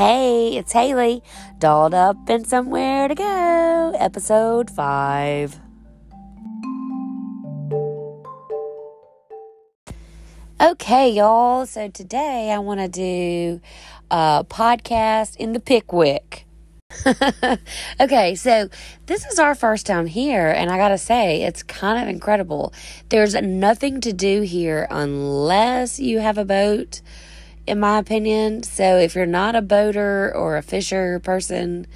Hey, it's Haley, dolled up and somewhere to go, episode 5. Okay, y'all, so today I want to do a podcast in the Pickwick. okay, so this is our first time here, and I gotta say, it's kind of incredible. There's nothing to do here unless you have a boat, in my opinion. So if you're not a boater or a fisher person,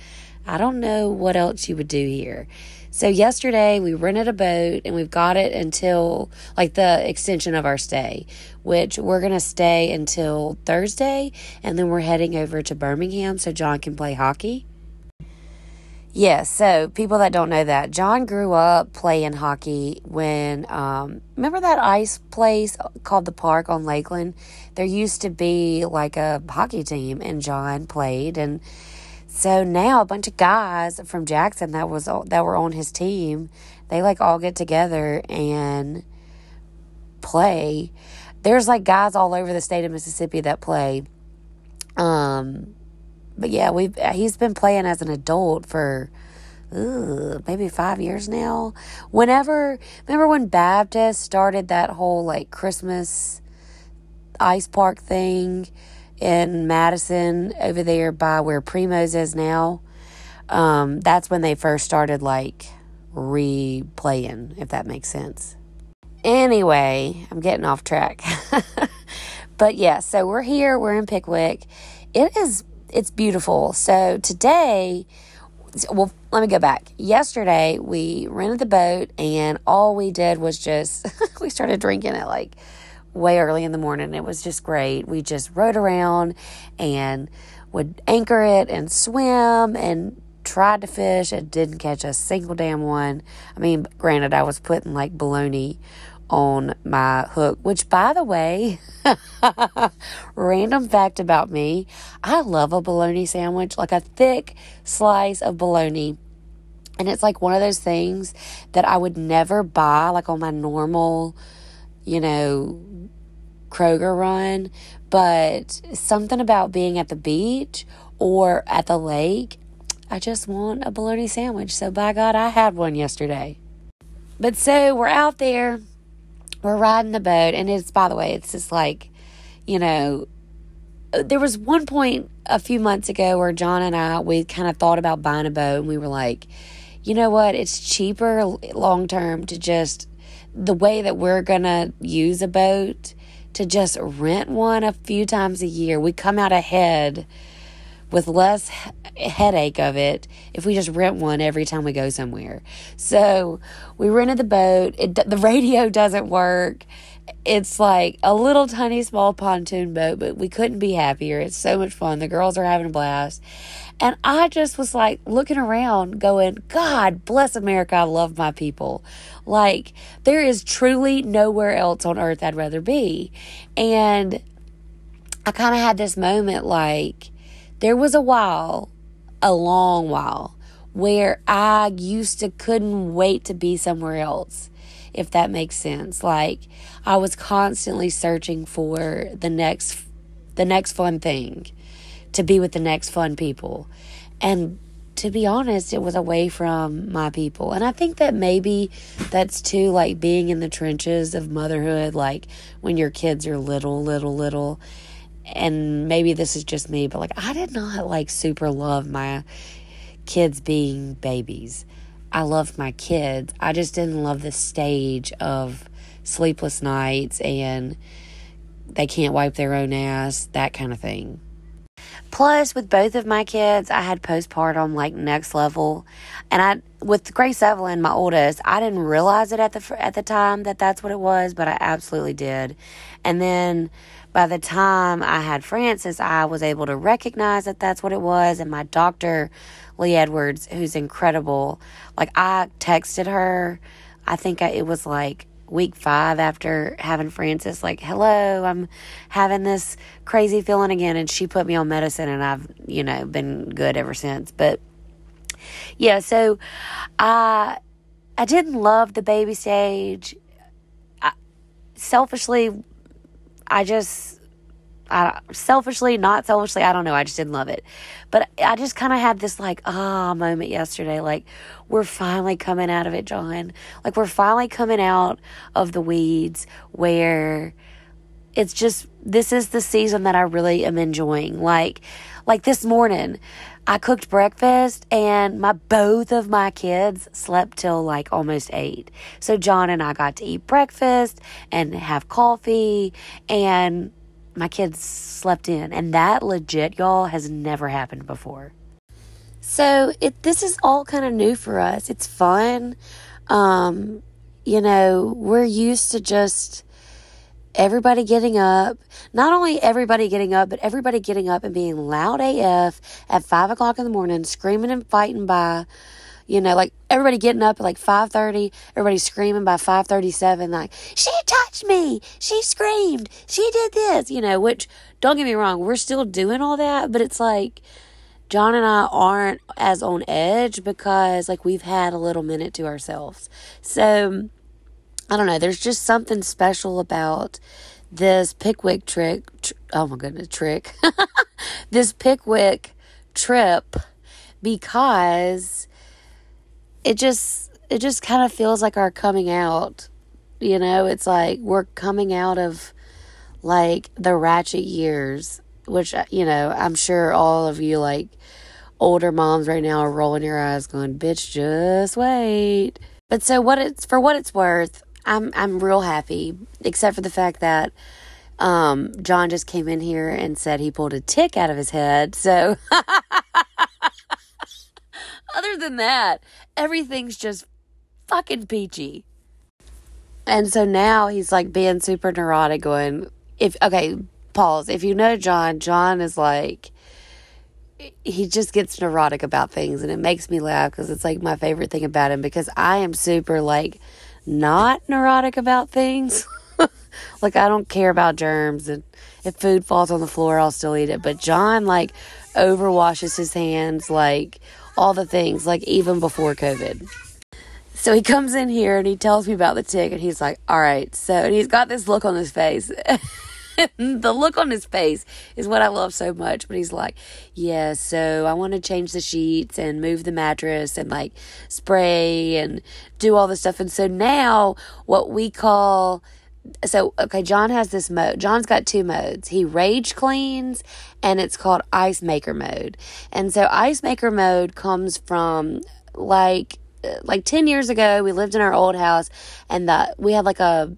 I don't know what else you would do here. So yesterday we rented a boat and we've got it until like the extension of our stay, which we're going to stay until Thursday and then we're heading over to Birmingham so John can play hockey. Yes, so people that don't know that, John grew up playing hockey when, um, remember that ice place called the Park on Lakeland? There used to be like a hockey team, and John played. And so now a bunch of guys from Jackson that was that were on his team, they like all get together and play. There's like guys all over the state of Mississippi that play. Um, but yeah, we've he's been playing as an adult for ugh, maybe five years now. Whenever remember when Baptist started that whole like Christmas ice park thing in Madison over there by where Primo's is now. Um, that's when they first started like replaying, if that makes sense. Anyway, I'm getting off track. but yeah, so we're here, we're in Pickwick. It is it's beautiful. So today, well, let me go back. Yesterday, we rented the boat, and all we did was just we started drinking at like way early in the morning. It was just great. We just rode around and would anchor it and swim and tried to fish. and didn't catch a single damn one. I mean, granted, I was putting like baloney on my hook, which by the way, random fact about me, I love a bologna sandwich, like a thick slice of bologna. And it's like one of those things that I would never buy like on my normal, you know, Kroger run, but something about being at the beach or at the lake, I just want a bologna sandwich. So by God, I had one yesterday. But so we're out there we're riding the boat, and it's, by the way, it's just like, you know, uh, there was one point a few months ago where John and I, we kind of thought about buying a boat, and we were like, you know what? It's cheaper long term to just, the way that we're to use a boat, to just rent one a few times a year. We come out ahead with less headache of it if we just rent one every time we go somewhere. So we rented the boat. It, the radio doesn't work. It's like a little tiny small pontoon boat, but we couldn't be happier. It's so much fun. The girls are having a blast. And I just was like looking around, going, God bless America. I love my people. Like, there is truly nowhere else on earth I'd rather be. And I kind of had this moment like, there was a while, a long while, where I used to couldn't wait to be somewhere else, if that makes sense. Like I was constantly searching for the next the next fun thing, to be with the next fun people. And to be honest, it was away from my people. And I think that maybe that's too like being in the trenches of motherhood, like when your kids are little, little, little and maybe this is just me, but like I did not like super love my kids being babies. I loved my kids. I just didn't love the stage of sleepless nights and they can't wipe their own ass, that kind of thing. Plus, with both of my kids, I had postpartum like next level, and I with Grace Evelyn, my oldest, I didn't realize it at the at the time that that's what it was, but I absolutely did. And then by the time I had Francis, I was able to recognize that that's what it was. And my doctor, Lee Edwards, who's incredible, like I texted her, I think it was like week five after having Francis, like, hello, I'm having this crazy feeling again. And she put me on medicine and I've, you know, been good ever since. But yeah, so I, I didn't love the baby stage. Selfishly, I just I, selfishly, not selfishly, I don't know. I just didn't love it. But I just kind of had this like, ah moment yesterday. Like, we're finally coming out of it, John. Like, we're finally coming out of the weeds where it's just, this is the season that I really am enjoying. Like, like this morning, I cooked breakfast and my both of my kids slept till like almost 8. So John and I got to eat breakfast and have coffee and my kids slept in and that legit y'all has never happened before. So it this is all kind of new for us. It's fun. Um you know, we're used to just everybody getting up, not only everybody getting up, but everybody getting up and being loud AF at five o'clock in the morning, screaming and fighting by, you know, like everybody getting up at like five thirty, everybody screaming by five thirty seven, like she touched me, she screamed, she did this, you know. Which don't get me wrong, we're still doing all that, but it's like. John and I aren't as on edge because like we've had a little minute to ourselves. So I don't know. There's just something special about this Pickwick trick. Tr- oh my goodness, trick. this Pickwick trip because it just it just kind of feels like our coming out. You know, it's like we're coming out of like the ratchet years, which uh, you know, I'm sure all of you like older moms right now are rolling your eyes going, "Bitch, just wait." But so what it's for what it's worth, I'm I'm real happy, except for the fact that um, John just came in here and said he pulled a tick out of his head. So other than that, everything's just fucking peachy. And so now he's like being super neurotic, going, if okay, pause. If you know John, John is like he just gets neurotic about things and it makes me laugh because it's like my favorite thing about him because I am super like not neurotic about things. like I don't care about germs and if food falls on the floor I'll still eat it. But John like overwashes his hands like all the things like even before COVID. So he comes in here and he tells me about the tick and he's like, "All right." So and he's got this look on his face. the look on his face is what I love so much. But he's like, Yeah, so I want to change the sheets and move the mattress and like spray and do all this stuff. And so now what we call so okay john has this mode john's got two modes he rage cleans and it's called ice maker mode and so ice maker mode comes from like uh, like 10 years ago we lived in our old house and the we had like a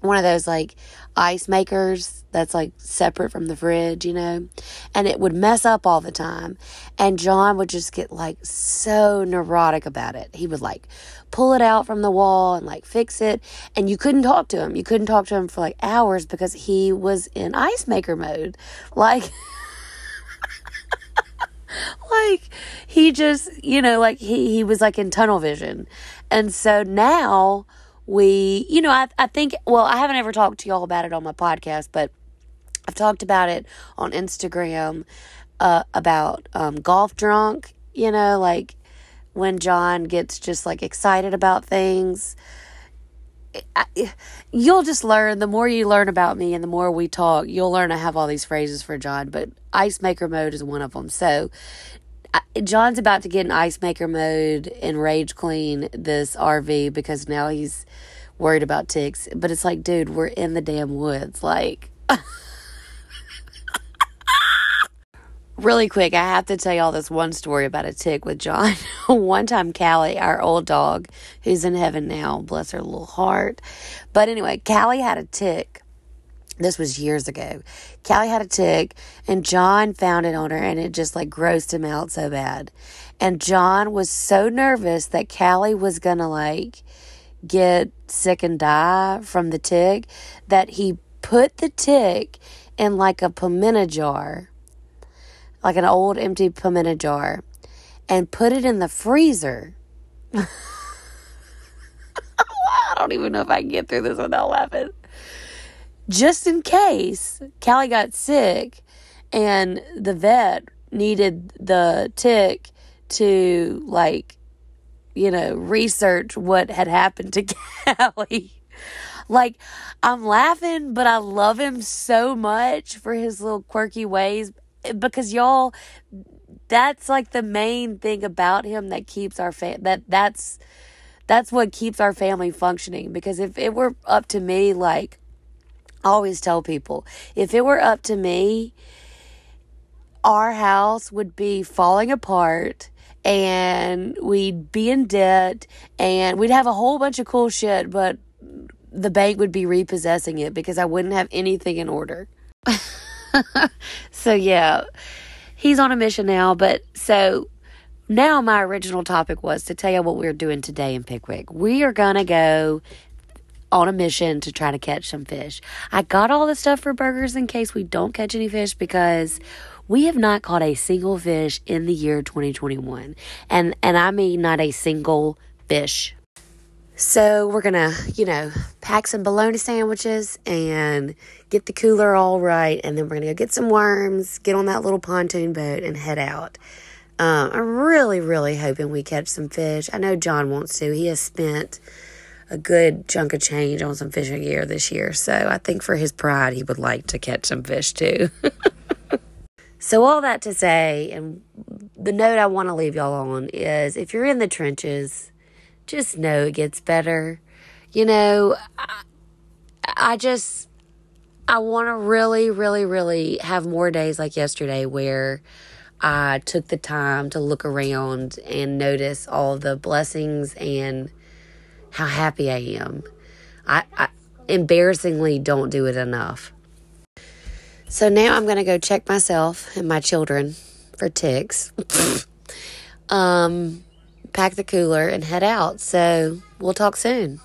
one of those like ice makers that's like separate from the fridge, you know, and it would mess up all the time. And John would just get like so neurotic about it. He would like pull it out from the wall and like fix it. And you couldn't talk to him. You couldn't talk to him for like hours because he was in ice maker mode. Like, like he just, you know, like he, he was like in tunnel vision. And so now, we, you know, I, I think, well, I haven't ever talked to y'all about it on my podcast, but I've talked about it on Instagram uh, about um, golf drunk, you know, like when John gets just like excited about things. I, you'll just learn the more you learn about me and the more we talk, you'll learn I have all these phrases for John, but ice maker mode is one of them. So John's about to get in ice maker mode and rage clean this RV because now he's worried about ticks. But it's like, dude, we're in the damn woods. Like, really quick, I have to tell y'all this one story about a tick with John. one time, Callie, our old dog, who's in heaven now, bless her little heart. But anyway, Callie had a tick this was years ago. Callie had a tick and John found it on her and it just like grossed him out so bad. And John was so nervous that Callie was gonna like get sick and die from the tick that he put the tick in like a pimento jar, like an old empty pimento jar, and put it in the freezer. I don't even know if I can get through this without laughing just in case Callie got sick and the vet needed the tick to like you know research what had happened to Callie. like I'm laughing, but I love him so much for his little quirky ways eh, because y'all that's like the main thing about him that keeps our fa- that that's that's what keeps our family functioning because if it were up to me like I always tell people if it were up to me our house would be falling apart and we'd be in debt and we'd have a whole bunch of cool shit but the bank would be repossessing it because I wouldn't have anything in order. so yeah, he's on a mission now, but so now my original topic was to tell you what we're doing today in Pickwick. We are going to go on a mission to try to catch some fish. I got all the stuff for burgers in case we don't catch any fish because we have not caught a single fish in the year 2021. And and I mean not a single fish. So we're gonna, you know, pack some bologna sandwiches and get the cooler all right, and then we're gonna go get some worms, get on that little pontoon boat, and head out. Um, I'm really, really hoping we catch some fish. I know John wants to. He has spent a good chunk of change on some fishing gear this year, so I think for his pride, he would like to catch some fish too. so all that to say, and the note I want to leave y'all on is if you're in the trenches just know it gets better. You know, I, I just, I want to really, really, really have more days like yesterday where I took the time to look around and notice all the blessings and how happy I am. I, I embarrassingly don't do it enough. So now I'm going to go check myself and my children for ticks. um, pack the cooler, and head out. So we'll talk soon.